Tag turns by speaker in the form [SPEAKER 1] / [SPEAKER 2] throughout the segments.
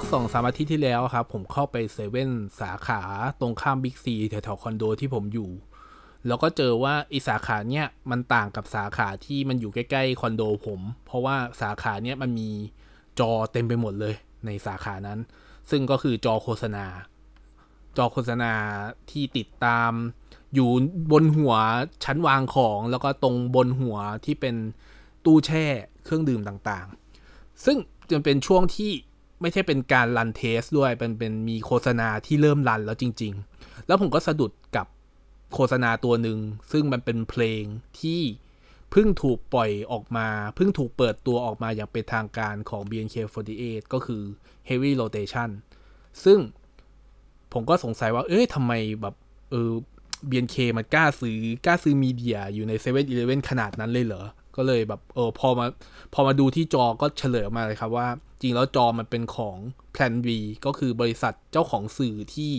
[SPEAKER 1] สักสองสามอาทิตย์ที่แล้วครับ ผมเข้าไปเซเว่นสาขาตรงข้ามบิ๊กซีแถวๆคอนโดที่ผมอยู่ แล้วก็เจอว่าไอสาขาเนี้ยมันต่างกับสาขาที่มันอยู่ใกล้ๆคอนโดผม เพราะว่าสาขาเนี้ยมันมีจอเต็มไปหมดเลยในสาขานั้น ซึ่งก็คือจอโฆษณา จอโฆษณาที่ติดตามอยู่บนหัวชั้นวางของแล้วก็ตรงบนหัวที่เป็นตู้แช่เครื่องดื่มต่างๆ ซึ่งจะเป็นช่วงที่ ไม่ใช่เป็นการรันเทสด้วยเป็นเป็นมีโฆษณาที่เริ่มรันแล้วจริง ๆ แล้วผมก็สะดุดกับโฆษณาตัวหนึ่งซึ่งมันเป็นเพลงที่เพิ่งถูกปล่อยออกมาเพิ่งถูกเปิดตัวออกมาอย่างเป็นทางการของ BNK48 ก็คือ Heavy Rotation ซึ่งผมก็สงสัยว่า เอ้ยทำไมแบบเออ BNK มันกล้าซื้อกล้าซื้อมีเดียอยู่ใน7 e เ e ่ e อขนาดนั้นเลยเหรอ ก็เลยแบบเออพอมาพอมาดูที่จอก็เฉลยออกมาเลยครับว่า จริงแล้วจอมันเป็นของ Plan V ก็คือบริษัทเจ้าของสื่อที่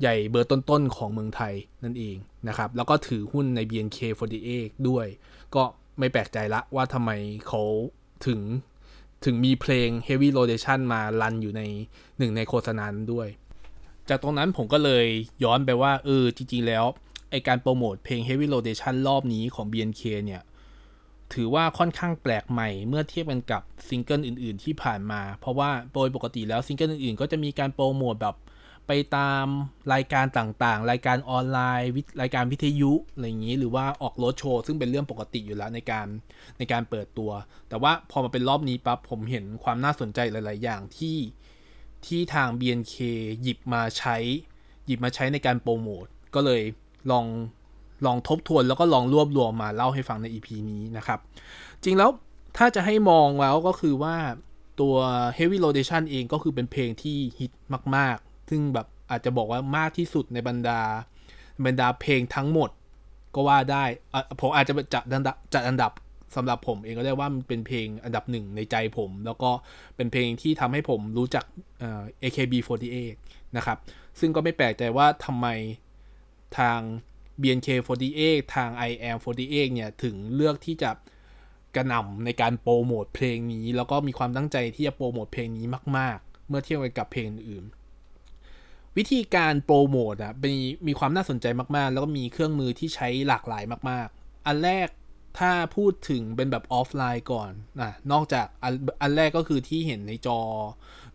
[SPEAKER 1] ใหญ่เบอร์ต้นๆของเมืองไทยนั่นเองนะครับ แล้วก็ถือหุ้นใน BNK48 ด้วย ก็ไม่แปลกใจละว่าทำไมเขาถึงถึงมีเพลง Heavy Rotation มารันอยู่ในหนึ่งในโฆษณาด้วย จากตรงนั้นผมก็เลยย้อนไปว่า เออ จริง ๆ แล้ว ไอการโปรโมทเพลง Heavy Rotation รอบนี้ของ BNK เนี่ย ถือว่าค่อนข้างแปลกใหม่เมื่อเทียบกันกับซิงเกิลอื่น ๆ ที่ผ่านมา เพราะว่าโดยปกติแล้วซิงเกิลอื่น ๆ ก็จะมีการโปรโมทแบบไปตามรายการต่างๆ รายการออนไลน์รายการวิทยุอะไรอย่างนี้ หรือว่าออกรถโชว์ซึ่งเป็นเรื่องปกติอยู่แล้วในการในการเปิดตัว แต่ว่าพอมาเป็นรอบนี้ปั๊บผมเห็นความน่าสนใจหลาย ๆ อย่างที่ที่ทาง BNK หยิบมาใช้ หยิบมาใช้ในการโปรโมทก็เลยลอง ลองทบทวนแล้วก็ลองรวบรวมมาเล่าให้ฟังใน EP นี้นะครับ จริงแล้วถ้าจะให้มองแล้วก็คือว่าตัว Heavy Rotation เองก็คือเป็นเพลงที่ฮิตมากซึ่งแบบอาจจะบอกว่ามากที่สุดในบรรดาบรรดาเพลงทั้งหมดก็ว่าได้ผมอาจจะจัดอันดับจัดอันดับสำหรับผมเองก็ได้ว่ามันเป็นเพลงอันดับหนึ่งในใจผม แล้วก็เป็นเพลงที่ทำให้ผมรู้จัก AKB48 นะครับ ซึ่งก็ไม่แปลกใจว่าทำไมทาง BNK48 ทาง IM48 เนี่ยถึงเลือกที่จะกระหน่ำในการโปรโมทเพลงนี้ แล้วก็มีความตั้งใจที่จะโปรโมทเพลงนี้มาก ๆ เมื่อเทียบกับเพลงอื่น วิธีการโปรโมทอะมีมีความน่าสนใจมาก ๆ แล้วก็มีเครื่องมือที่ใช้หลากหลายมาก ๆ อันแรกถ้าพูดถึงเป็นแบบออฟไลน์ก่อนนะนอกจากอันอันแรกก็คือที่เห็นในจอ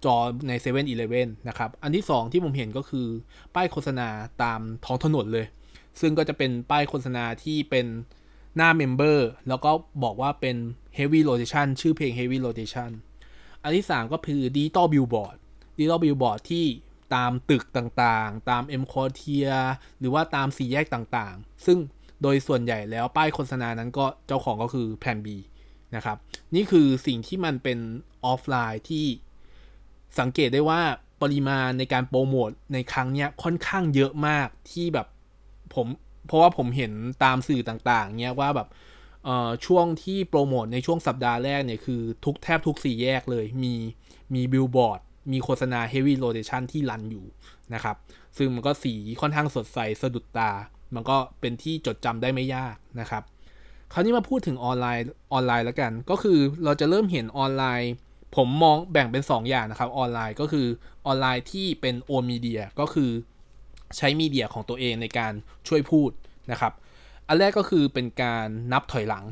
[SPEAKER 1] จอใน7 e เ e ่ e อนะครับ อันที่ 2 ที่ผมเห็นก็คือป้ายโฆษณาตามท้องถนนเลย ซึ่งก็จะเป็นป้ายโฆษณาที่เป็นหน้า member แล้วก็บอกว่าเป็น Heavy Rotation ชื่อเพลง Heavy Rotation อันที่ 3 ก็คือ Digital Billboard Digital Billboard ที่ตามตึกต่างๆ ตามเอ็มคอเทียหรือว่าตามสี่แยกต่างๆ ซึ่งโดยส่วนใหญ่แล้วป้ายโฆษณานั้นก็เจ้าของก็คือแพลน B นะครับ นี่คือสิ่งที่มันเป็นออฟไลน์ที่สังเกตได้ว่าปริมาณในการโปรโมทในครั้งนี้ค่อนข้างเยอะมากที่แบบ ผมเพราะว่าผมเห็นตามสื่อต่างๆเนี่ยว่าแบบช่วงที่โปรโมทในช่วงสัปดาห์แรกเนี่ยคือทุกแทบทุกสี่แยกเลย มีมีบิลบอร์ดมีโฆษณา heavy rotation ที่รันอยู่นะครับ ซึ่งมันก็สีค่อนข้างสดใสสะดุดตา มันก็เป็นที่จดจำได้ไม่ยากนะครับ คราวนี้มาพูดถึงออนไลน์ออนไลน์แล้วกัน ก็คือเราจะเริ่มเห็นออนไลน์ ผมมองแบ่งเป็น 2 อย่างนะครับ ออนไลน์ก็คือออนไลน์ที่เป็น own media ก็คือ ใช้ media ของตัวเองในการช่วยพูดนะครับ อันแรกก็คือเป็นการนับถอยหลัง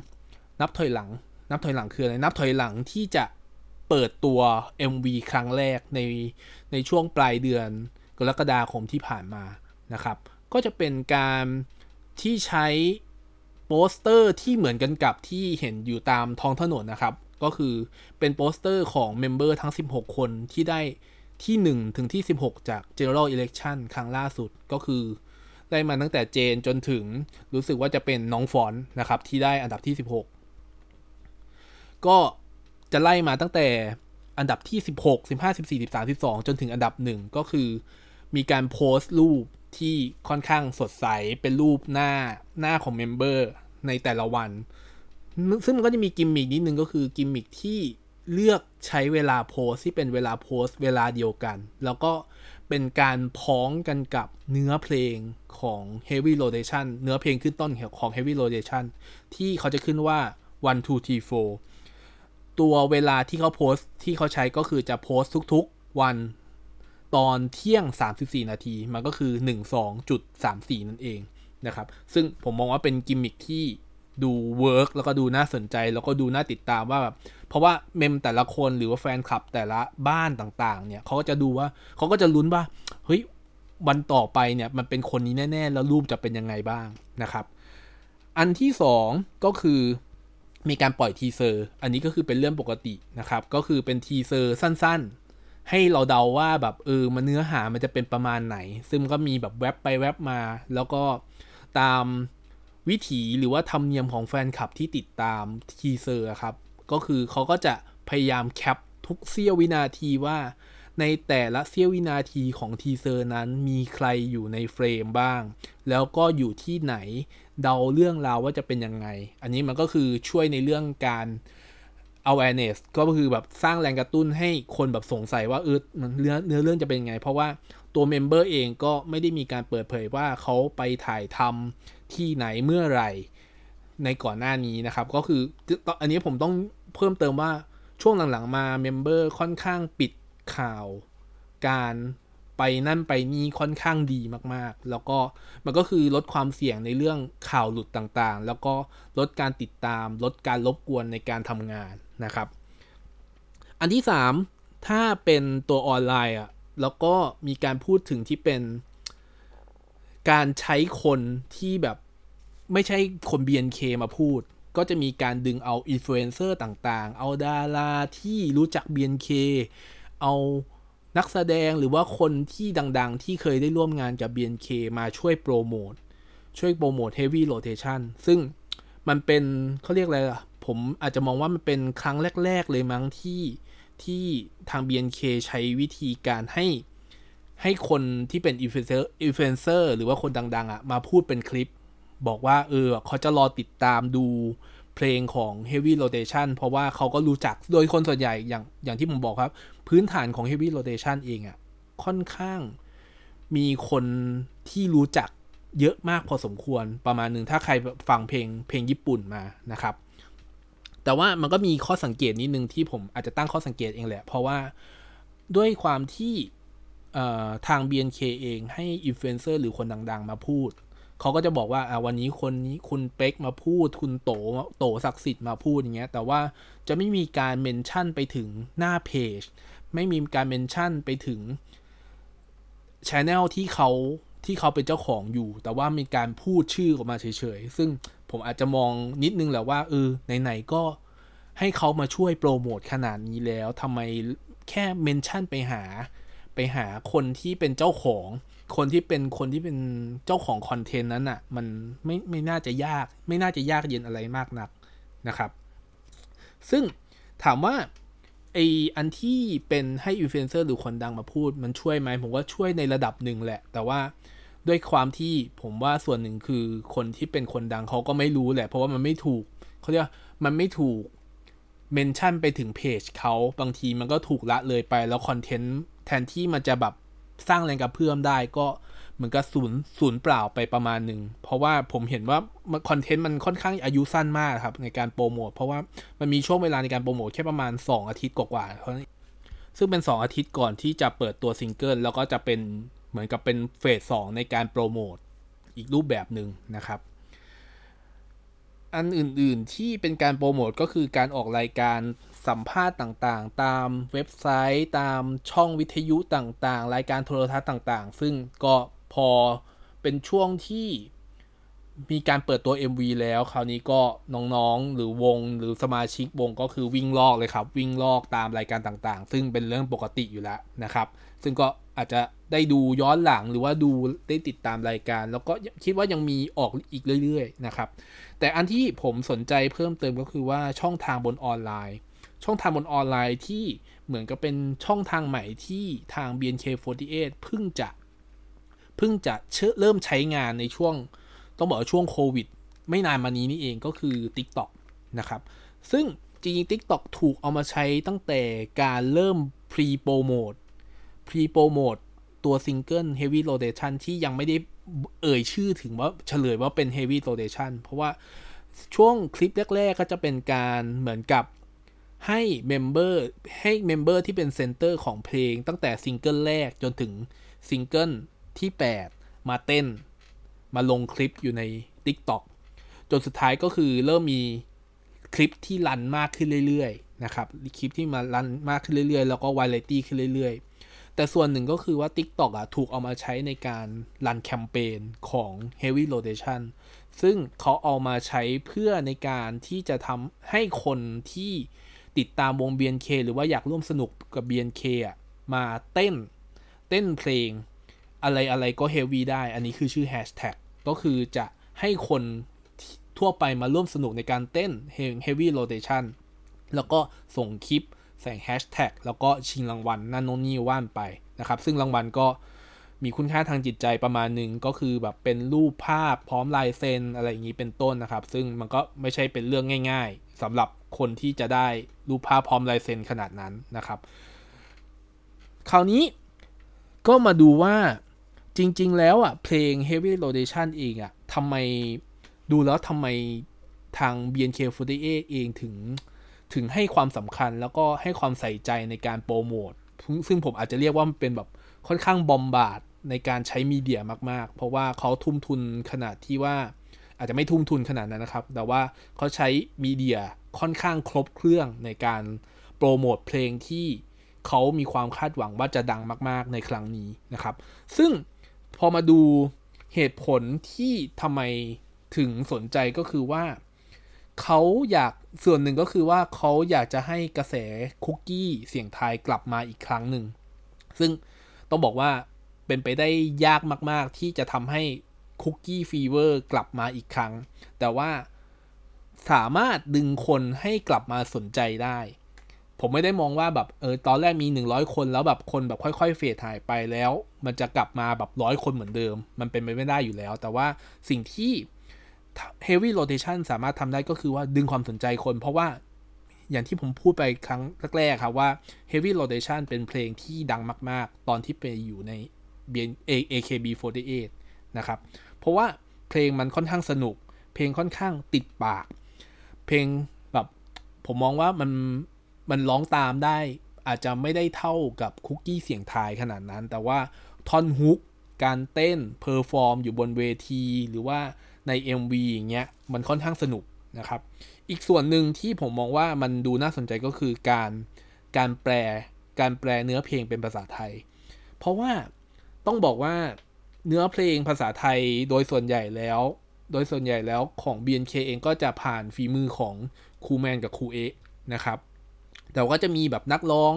[SPEAKER 1] นับถอยหลัง นับถอยหลังคืออะไร นับถอยหลังที่จะเปิดตัว MV ครั้งแรกในในช่วงปลายเดือนกรกฎาคมที่ผ่านมานะครับ ก็จะเป็นการที่ใช้โปสเตอร์ที่เหมือนกันกับที่เห็นอยู่ตามท้องถนนนะครับ ก็คือเป็นโปสเตอร์ของ member ทั้ง 16 คนที่ได้ ที่ 1 ถึงที่ 16 จาก General Election ครั้งล่าสุดก็คือ ได้มาตั้งแต่เจนจนถึงรู้สึกว่าจะเป็นน้องฟอนนะครับ ที่ได้อันดับที่ 16 ก็จะไล่มาตั้งแต่อันดับที่ 16 15 14 13 12 จนถึงอันดับ 1 ก็คือ มีการโพสต์รูปที่ค่อนข้างสดใสเป็นรูปหน้าหน้าของ member ในแต่ละวัน ซึ่งมันก็จะมีกิมมิกนิดนึงก็คือกิมมิกที่ เลือกใช้เวลาโพสที่เป็นเวลาโพสเวลาเดียวกัน แล้วก็เป็นการพ้องกันกับเนื้อเพลงของ Heavy Rotation เนื้อเพลงขึ้นต้นของ Heavy Rotation ที่เขาจะขึ้นว่า one two three four ตัวเวลาที่เขาโพสที่เขาใช้ก็คือจะโพสทุกๆวันตอนเที่ยง 34 นาที มันก็คือ 12.34 นั่นเองนะครับ ซึ่งผมมองว่าเป็นกิมมิคที่ ดู work แล้วก็ดูน่าสนใจ แล้วก็ดูน่าติดตามว่าแบบเพราะว่า mem แต่ละคนหรือว่าแฟนคลับแต่ละบ้านต่าง ๆ เนี่ยเขาก็จะดูว่าเขาก็จะลุ้นว่าเฮ้ยวันต่อไปเนี่ยมันเป็นคนนี้แน่ ๆ แล้วรูปจะเป็นยังไงบ้างนะครับ อันที่สองก็คือมีการปล่อย teaser อันนี้ก็คือเป็นเรื่องปกตินะครับ ก็คือเป็น teaser สั้นๆ ให้เราเดาว่าแบบเออมันเนื้อหามันจะเป็นประมาณไหน ซึ่งก็มีแบบแว็บไปแว็บมา แล้วก็ตาม วิถีหรือว่าธรรมเนียมของแฟนคลับที่ติดตาม teaser ครับ ก็คือเขาก็จะพยายาม cap ทุกเสี้ยววินาทีว่า ในแต่ละเสี้ยววินาทีของ teaser นั้นมีใครอยู่ใน frame บ้าง แล้วก็อยู่ที่ไหนเดาเรื่องราวว่าจะเป็นยังไง อันนี้มันก็คือช่วยในเรื่องการ awareness ก็คือแบบสร้างแรงกระตุ้นให้คนแบบสงสัยว่าเออเนื้อเนื้อเรื่องจะเป็นยังไง เพราะว่า ตัว member เองก็ไม่ได้มีการเปิดเผยว่าเขาไปถ่ายทำที่ไหนเมื่อไหร่ในก่อนหน้านี้นะครับ ก็คืออันนี้ผมต้องเพิ่มเติมว่าช่วงหลังๆมา member ค่อนข้างปิดข่าว การไปนั่นไปนี่ค่อนข้างดีมากๆ แล้วก็มันก็คือลดความเสี่ยงในเรื่องข่าวหลุดต่างๆ แล้วก็ลดการติดตาม ลดการรบกวนในการทำงานนะครับ อันที่ 3 ถ้าเป็นตัวออนไลน์อะ แล้วก็มีการพูดถึงที่เป็นการใช้คนที่แบบไม่ใช่คน BNK มาพูด ก็จะมีการดึงเอาอินฟลูเอนเซอร์ต่างๆ เอาดาราที่รู้จัก BNK เอานักแสดงหรือว่าคนที่ดังๆ ที่เคยได้ร่วมงานกับ BNK มาช่วยโปรโมทช่วยโปรโมท Heavy Rotation ซึ่งมันเป็นเขาเรียกอะไรล่ะ ผมอาจจะมองว่ามันเป็นครั้งแรก ๆ เลยมั้งที่ ที่ทาง BNK ใช้วิธีการให้ให้คนที่เป็นอินฟลูเอนเซอร์อินฟลูเอนเซอร์หรือว่าคนดัง ๆอะมาพูดเป็นคลิป บอกว่า เออเขาจะรอติดตามดูเพลงของ Heavy Rotation เพราะว่าเขาก็รู้จักโดยคนส่วนใหญ่อย่างอย่างที่ผมบอกครับ พื้นฐานของ Heavy Rotation เองอะ่ะค่อนข้างมีคนที่รู้จักเยอะมากพอสมควรประมาณหนึ่งถ้าใครฟังเพลงเพลงญี่ปุ่นมานะครับ แต่ว่ามันก็มีข้อสังเกตนิดนึงที่ผมอาจจะตั้งข้อสังเกตเองแหละ เพราะว่าด้วยความที่ทาง BNK เองให้อินฟลูเอนเซอร์หรือคนดัง ๆ มาพูด เขาก็จะบอกว่าวันนี้คนนี้คุณเป๊กมาพูด คุณโตโตศักดิ์สิทธิ์มาพูดอย่างเงี้ย แต่ว่าจะไม่มีการเมนชั่นไปถึงหน้าเพจ ไม่มีการเมนชั่นไปถึงชแนลที่เขาที่เขาเป็นเจ้าของอยู่ แต่ว่ามีการพูดชื่อออกมาเฉยๆ ซึ่ง ผมอาจจะมองนิดนึงแหละว่าเออไหนๆก็ให้เขามาช่วยโปรโมทขนาดนี้แล้วทำไมแค่เมนชั่นไปหา ไปหาคนที่เป็นเจ้าของ คนที่เป็นคนที่เป็นเจ้าของคอนเทนต์นั้นอะ่ะ มันไม่ไม่น่าจะยาก ไม่น่าจะยากเย็นอะไรมากนักนะครับ ซึ่งถามว่าไออันที่เป็นให้อินฟลูเอนเซอร์หรือคนดังมาพูด มันช่วยไหมผมว่าช่วยในระดับหนึ่งแหละ แต่ว่า ด้วยความที่ผมว่าส่วนหนึ่งคือคนที่เป็นคนดังเขาก็ไม่รู้แหละ เพราะว่ามันไม่ถูกเขาเรียกมันไม่ถูก mention ไปถึงเพจเขาบางทีมันก็ถูกละเลยไปแล้วคอนเทนต์แทนที่มันจะแบบสร้างแรงกระเพื่อมได้ก็เหมือนกับศูนย์ศูนย์เปล่าไปประมาณหนึ่ง เพราะว่าผมเห็นว่าคอนเทนต์มันค่อนข้างอายุสั้นมากครับในการโปรโมทเพราะว่ามันมีช่วงเวลาในการโปรโมทแค่ประมาณ 2 อาทิตย์กว่าๆซึ่งเป็น 2 อาทิตย์ก่อนที่จะเปิดตัวซิงเกิลแล้วก็จะเป็น เหมือนกับเป็น phase ในการโปรโมทอีกรูปแบบหนึ่งนะครับ อันอื่นๆที่เป็นการโปรโมทก็คือการออกรายการสัมภาษณ์ต่างๆ ตามเว็บไซต์ ตามช่องวิทยุต่างๆ รายการโทรทัศน์ต่างๆ ซึ่งก็พอเป็นช่วงที่มีการเปิดตัว MV แล้ว คราวนี้ก็น้องๆ หรือวงหรือสมาชิกวงก็คือวิ่งลอกเลยครับ วิ่งลอกตามรายการต่างๆ ซึ่งเป็นเรื่องปกติอยู่แล้วนะครับ ซึ่งก็ อาจจะได้ดูย้อนหลังหรือว่าดูได้ติดตามรายการ แล้วก็คิดว่ายังมีออกอีกเรื่อยๆนะครับ แต่อันที่ผมสนใจเพิ่มเติมก็คือว่าช่องทางบนออนไลน์ ช่องทางบนออนไลน์ที่เหมือนกับเป็นช่องทางใหม่ที่ทาง BNK48 เพิ่งจะเพิ่งจะเริ่มใช้งานในช่วง ต้องบอกว่าช่วงโควิด ไม่นานมานี้นี่เองก็คือ TikTok นะครับ ซึ่งจริงๆ TikTok ถูกเอามาใช้ตั้งแต่การเริ่มพรีโปรโมท pre promote pre promote ตัวซิงเกิล Heavy Rotation ที่ยังไม่ได้เอ่ยชื่อถึงว่าเฉลยว่าเป็น Heavy Rotation เพราะว่าช่วงคลิปแรก ๆ ก็จะเป็นการเหมือนกับให้ member ให้ member ที่เป็น center ของเพลงตั้งแต่ซิงเกิลแรกจนถึงซิงเกิลที่ 8 มาเต้น มาลงคลิปอยู่ใน TikTok จนสุดท้ายก็คือเริ่มมีคลิปที่ run มากขึ้นเรื่อยๆนะครับคลิปที่มา run มากขึ้นเรื่อยๆ แล้วก็วายไรตี้ขึ้นเรื่อยๆ แต่ส่วนหนึ่งก็คือว่า TikTok อะถูกเอามาใช้ในการ run แคมเปญของ Heavy Rotation ซึ่งเขาเอามาใช้เพื่อในการที่จะทำให้คนที่ติดตามวง BNK หรือว่าอยากร่วมสนุกกับ BNK อะมาเต้นเต้นเพลง อะไรอะไรก็เฮฟวีได้ อันนี้คือชื่อแฮชแท็กก็คือจะให้คนทั่วไปมาร่วมสนุกในการเต้น Heavy Rotation แล้วก็ส่งคลิป ใส่แฮชแท็กแล้วก็ชิงรางวัลนั่นโน่นนี่ว่านไปนะครับ ซึ่งรางวัลก็มีคุณค่าทางจิตใจประมาณหนึ่งก็คือแบบเป็นรูปภาพพร้อมลายเซ็นอะไรอย่างนี้เป็นต้นนะครับ ซึ่งมันก็ไม่ใช่เป็นเรื่องง่าย ๆสำหรับคนที่จะได้รูปภาพพร้อมลายเซ็นขนาดนั้นนะครับ คราวนี้ก็มาดูว่าจริง ๆ แล้วอะเพลง Heavy Rotation เองอะทำไมดูแล้วทำไมทาง BNK48 เองถึง ถึงให้ความสำคัญแล้วก็ให้ความใส่ใจในการโปรโมทซึ่งผมอาจจะเรียกว่ามันเป็นแบบค่อนข้างบอมบาดในการใช้มีเดียมาก ๆ เพราะว่าเขาทุ่มทุนขนาดที่ว่า อาจจะไม่ทุ่มทุนขนาดนั้นนะครับ แต่ว่าเขาใช้มีเดียค่อนข้างครบเครื่องในการโปรโมทเพลงที่เขามีความคาดหวังว่าจะดังมาก ๆ ในครั้งนี้นะครับ ซึ่งพอมาดูเหตุผลที่ทำไมถึงสนใจก็คือว่า เขาอยากส่วนหนึ่งก็คือว่าเขาอยากจะให้กระแสคุกกี้เสียงไทยกลับมาอีกครั้งหนึ่ง ซึ่งต้องบอกว่าเป็นไปได้ยากมาก ๆ ที่จะทำให้คุกกี้ฟีเวอร์กลับมาอีกครั้ง แต่ว่าสามารถดึงคนให้กลับมาสนใจได้ ผมไม่ได้มองว่าแบบเออตอนแรกมี 100 คนแล้วแบบคนแบบค่อย ๆ เฟดหายไปแล้ว มันจะกลับมาแบบร้อยคนเหมือนเดิม มันเป็นไปไม่ได้อยู่แล้ว แต่ว่าสิ่งที่ heavy rotation สามารถทำได้ก็คือว่าดึงความสนใจคน เพราะว่าอย่างที่ผมพูดไปครั้งแรกๆครับว่า Heavy Rotation เป็นเพลงที่ดังมาก ๆ ตอนที่ไปอยู่ใน AKB48 นะครับ เพราะว่าเพลงมันค่อนข้างสนุก เพลงค่อนข้างติดปาก เพลงแบบผมมองว่ามันมันร้องตามได้ อาจจะไม่ได้เท่ากับคุกกี้เสียงทายขนาดนั้น แต่ว่าท่อนฮุก การเต้น perform อยู่บนเวที หรือว่า ใน MV อย่างเงี้ยมันค่อนข้างสนุกนะครับ อีกส่วนหนึ่งที่ผมมองว่ามันดูน่าสนใจก็คือการการแปลการแปลเนื้อเพลงเป็นภาษาไทย เพราะว่าต้องบอกว่าเนื้อเพลงภาษาไทยโดยส่วนใหญ่แล้ว โดยส่วนใหญ่แล้วของ BNK เองก็จะผ่านฝีมือของครูแมนกับครูเอนะครับ แต่ก็จะมีแบบนักร้อง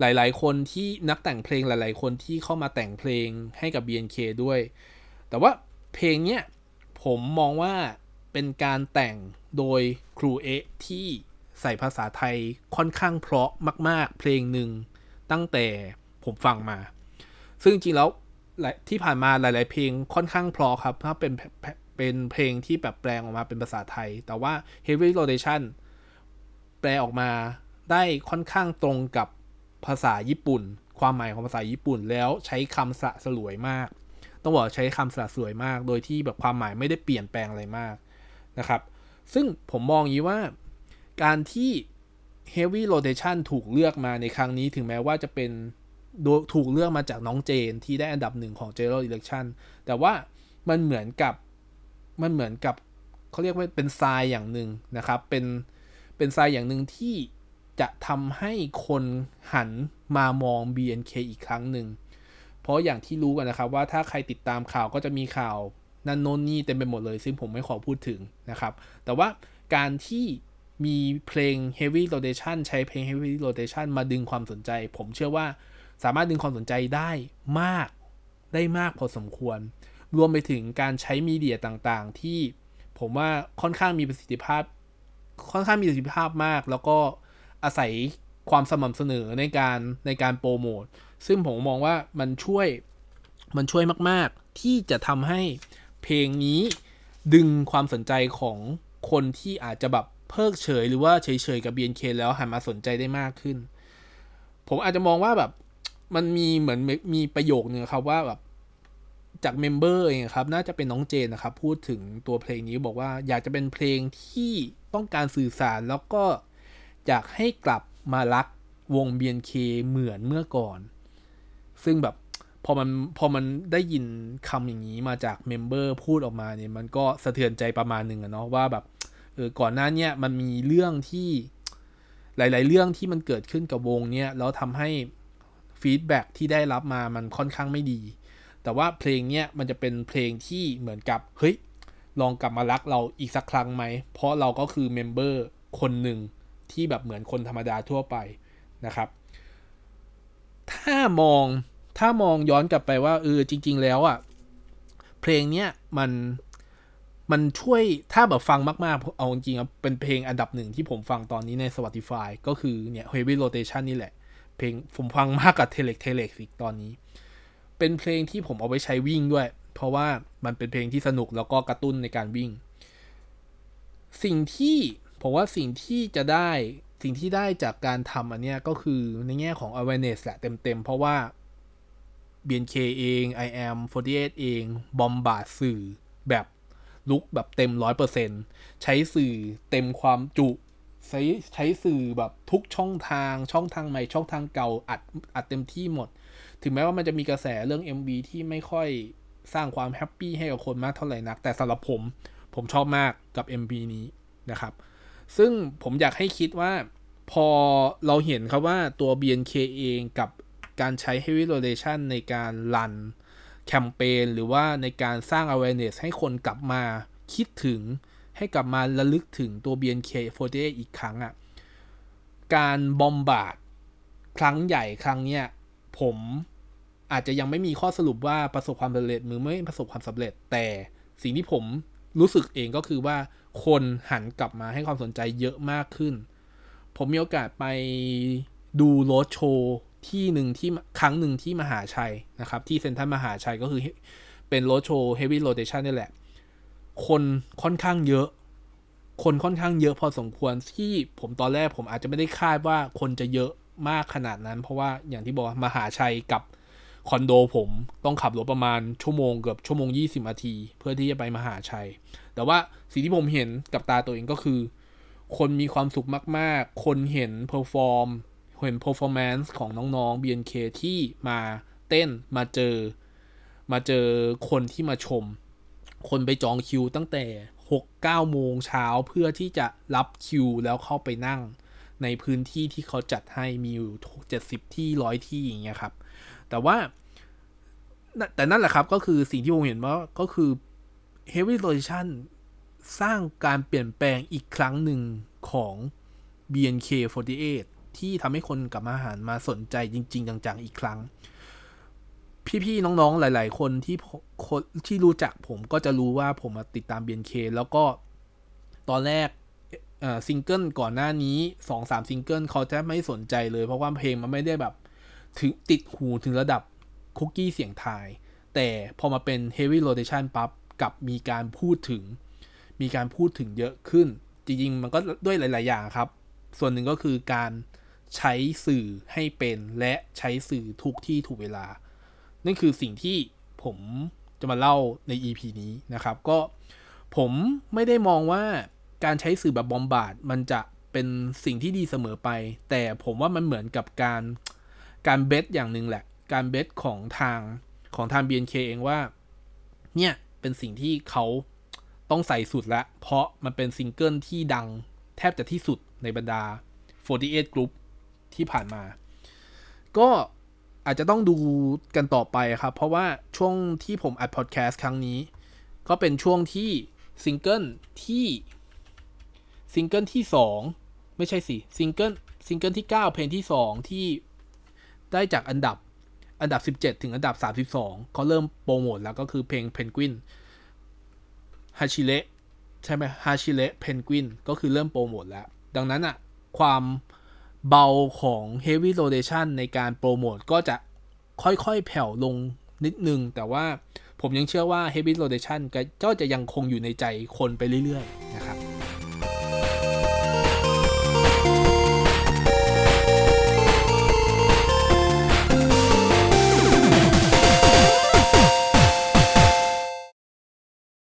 [SPEAKER 1] หลาย ๆ คนที่นักแต่งเพลงหลาย ๆ คนที่เข้ามาแต่งเพลงให้กับ BNK ด้วย แต่ว่าเพลงเนี้ย ผมมองว่าเป็นการแต่งโดยครูเอที่ใส่ภาษาไทยค่อนข้างเพราะมาก ๆ เพลงหนึ่งตั้งแต่ผมฟังมา ซึ่งจริงแล้วที่ผ่านมาหลาย ๆ เพลงค่อนข้างเพราะครับ ถ้าเป็นเป็นเพลงที่แบบแปลงออกมาเป็นภาษาไทย แต่ว่า Heavy Rotation แปลออกมาได้ค่อนข้างตรงกับภาษาญี่ปุ่น ความหมายของภาษาญี่ปุ่นแล้วใช้คำสะสลวยมาก ต้องบอกใช้คำสะสวยมาก โดยที่แบบความหมายไม่ได้เปลี่ยนแปลงอะไรมากนะครับ ซึ่งผมมองอย่างนี้ว่าการที่ Heavy Rotation ถูกเลือกมาในครั้งนี้ถึงแม้ว่าจะเป็นถูกเลือกมาจากน้องเจนที่ได้อันดับหนึ่งของ General Election แต่ว่ามันเหมือนกับมันเหมือนกับเขาเรียกว่าเป็นทรายอย่างหนึ่งนะครับ เป็นเป็นทรายอย่างหนึ่งที่จะทำให้คนหันมามอง BNK อีกครั้งหนึ่ง ราะอย่างที่รู้กันนะครับว่าถ้าใครติดตามข่าวก็จะมีข่าวนันโนนนี่เต็มไปหมดเลย ซึ่งผมไม่ขอพูดถึงนะครับ แต่ว่าการที่มีเพลง Heavy Rotation ใช้เพลง Heavy Rotation มาดึงความสนใจ ผมเชื่อว่าสามารถดึงความสนใจได้มากได้มากพอสมควร รวมไปถึงการใช้มีเดียต่างๆ ที่ผมว่าค่อนข้างมีประสิทธิภาพ ค่อนข้างมีประสิทธิภาพมาก แล้วก็อาศัยความสม่ำเสนอในการในการโปรโมท ซึ่งผมมองว่ามันช่วยมันช่วยมาก ๆ ที่จะทำให้เพลงนี้ดึงความสนใจของคนที่อาจจะแบบเพิกเฉยหรือว่าเฉยๆกับ BNK แล้วหันมาสนใจได้มากขึ้น ผมอาจจะมองว่าแบบมันมีเหมือนมีประโยคนึงครับว่าแบบจาก member เองครับ น่าจะเป็นน้องเจนนะครับ พูดถึงตัวเพลงนี้บอกว่าอยากจะเป็นเพลงที่ต้องการสื่อสารแล้วก็อยากให้กลับมารักวง BNK เหมือนเมื่อก่อน ซึ่งแบบพอมันพอมันได้ยินคำอย่างนี้มาจาก member พูดออกมาเนี่ยมันก็สะเทือนใจประมาณหนึ่งอะเนาะว่าแบบเออก่อนหน้านี้มันมีเรื่องที่หลาย ๆ เรื่องที่มันเกิดขึ้นกับวงเนี้ยแล้วทำให้ฟีดแบ็ที่ได้รับมามันค่อนข้างไม่ดี แต่ว่าเพลงเนี้ยมันจะเป็นเพลงที่เหมือนกับเฮ้ยลองกลับมารักเราอีกสักครั้งไหม เพราะเราก็คือเมมเบอร์คนหนึ่งที่แบบเหมือนคนธรรมดาทั่วไปนะครับ ถ้ามองถ้ามองย้อนกลับไปว่าเออจริง ๆ แล้วอะ่ะเพลงเนี้ยมันมันช่วยถ้าแบบฟังมากๆ เอาจริงๆเป็นเพลงอันดับหนึ่งที่ผมฟังตอนนี้ใน Spotify ก็คือเนี่ย Heavy Rotation นี่แหละ เพลงผมฟังมากกับ Telex Telex อีกตอนนี้ เป็นเพลงที่ผมเอาไว้ใช้วิ่งด้วย เพราะว่ามันเป็นเพลงที่สนุกแล้วก็กระตุ้นในการวิ่ง สิ่งที่ผมว่าสิ่งที่จะได้ สิ่งที่ได้จากการทำอันเนี้ยก็คือในแง่ของ awareness แหละเต็มๆ เพราะว่า BNK เอง I am 48 เอง บอมบาดสื่อแบบลุกแบบเต็มร้อยเปอร์เซ็นใช้สื่อเต็มความจุใช้ใช้สื่อแบบทุกช่องทางช่องทางใหม่ช่องทางเก่าอัดอัดเต็มที่หมด ถึงแม้ว่ามันจะมีกระแสเรื่อง MV ที่ไม่ค่อยสร้างความแฮปปี้ให้กับคนมากเท่าไหร่นัก แต่สำหรับผม ผมชอบมากกับ MV นี้นะครับ ซึ่งผมอยากให้คิดว่าพอเราเห็นครับว่าตัว BNK เองกับการใช้ heavy rotation ในการรันแคมเปญหรือว่าในการสร้าง awareness ให้คนกลับมาคิดถึงให้กลับมาระลึกถึงตัว BNK48 อีกครั้งอะ่ะ การบอมบาดครั้งใหญ่ครั้งเนี้ยผมอาจจะยังไม่มีข้อสรุปว่าประสบความสำเร็จหรือไม่ประสบความสำเร็จ แต่สิ่งที่ผม รู้สึกเองก็คือว่าคนหันกลับมาให้ความสนใจเยอะมากขึ้น ผมมีโอกาสไปดูโรดโชว์ที่หนึ่งที่ครั้งหนึ่งที่มหาชัยนะครับ ที่เซ็นทรัลมหาชัยก็คือเป็นโรดโชว์ Heavy Rotation นี่แหละ คนค่อนข้างเยอะ คนค่อนข้างเยอะพอสมควรที่ผมตอนแรกผมอาจจะไม่ได้คาดว่าคนจะเยอะมากขนาดนั้น เพราะว่าอย่างที่บอกมหาชัยกับ คอนโดผมต้องขับรถประมาณชั่วโมงเกือบชั่วโมง 20นาที เพื่อที่จะไปมหาชัย แต่ว่าสิ่งที่ผมเห็นกับตาตัวเองก็คือ คนมีความสุขมาก ๆ คนเห็น perform เห็น performance ของน้องๆ BNK ที่มาเต้นมาเจอ มาเจอคนที่มาชม คนไปจองคิวตั้งแต่ 6-9 โมงเช้าเพื่อที่จะรับคิวแล้วเข้าไปนั่งในพื้นที่ที่เขาจัดให้มีอยู่ 70 ที่ร้อยที่อย่างเงี้ยครับ แต่ว่า แต่นั่นแหละครับก็คือสิ่งที่ผมเห็นว่าก็คือ Heavy Rotation สร้างการเปลี่ยนแปลงอีกครั้งหนึ่งของ BNK48 ที่ทำให้คนกลับมาหันมาสนใจจริง ๆ จังๆ อีกครั้ง พี่ๆ น้องๆ หลาย ๆ คนที่คนที่รู้จักผมก็จะรู้ว่าผมมาติดตาม BNK แล้วก็ตอนแรกซิงเกิลก่อนหน้านี้สองสามซิงเกิลเขาจะไม่สนใจเลย เพราะว่าเพลงมันไม่ได้แบบ ถึงติดหูถึงระดับคุกกี้เสียงทาย แต่พอมาเป็น Heavy Rotation ปั๊บกับมีการพูดถึง มีการพูดถึงเยอะขึ้น จริงๆ มันก็ด้วยหลาย ๆ อย่างครับ ส่วนหนึ่งก็คือการใช้สื่อให้เป็นและใช้สื่อทุกที่ถูกเวลา นั่นคือสิ่งที่ผมจะมาเล่าใน EP นี้นะครับ ก็ผมไม่ได้มองว่าการใช้สื่อแบบบอมบาดมันจะเป็นสิ่งที่ดีเสมอไป แต่ผมว่ามันเหมือนกับการ การ base อย่างหนึ่งแหละ การ base ของทางของทาง BNK เองว่า เนี่ย เป็นสิ่งที่เขาต้องใส่สุดละ เพราะมันเป็นซิงเกิลที่ดังแทบจะที่สุดในบรรดา 48 Group ที่ผ่านมา ก็อาจจะต้องดูกันต่อไปครับ เพราะว่าช่วงที่ผมอัดพอดแคสต์ครั้งนี้ ก็เป็นช่วงที่ซิงเกิลที่ซิงเกิลที่สองไม่ใช่สิซิงเกิลซิงเกิลที่ 9 เพลงที่ 2 ที่ ได้จากอันดับอันดับ 17 ถึงอันดับ 32 เขาเริ่มโปรโมทแล้วก็คือเพลงเพนกวิน 走れ ใช่ไหม 走れ เพนกวินก็คือเริ่มโปรโมทแล้ว ดังนั้นอะความเบาของ Heavy Rotation ในการโปรโมทก็จะค่อยๆ แผ่วลงนิดนึง แต่ว่าผมยังเชื่อว่า Heavy Rotation ก็จะยังคงอยู่ในใจคนไปเรื่อยๆ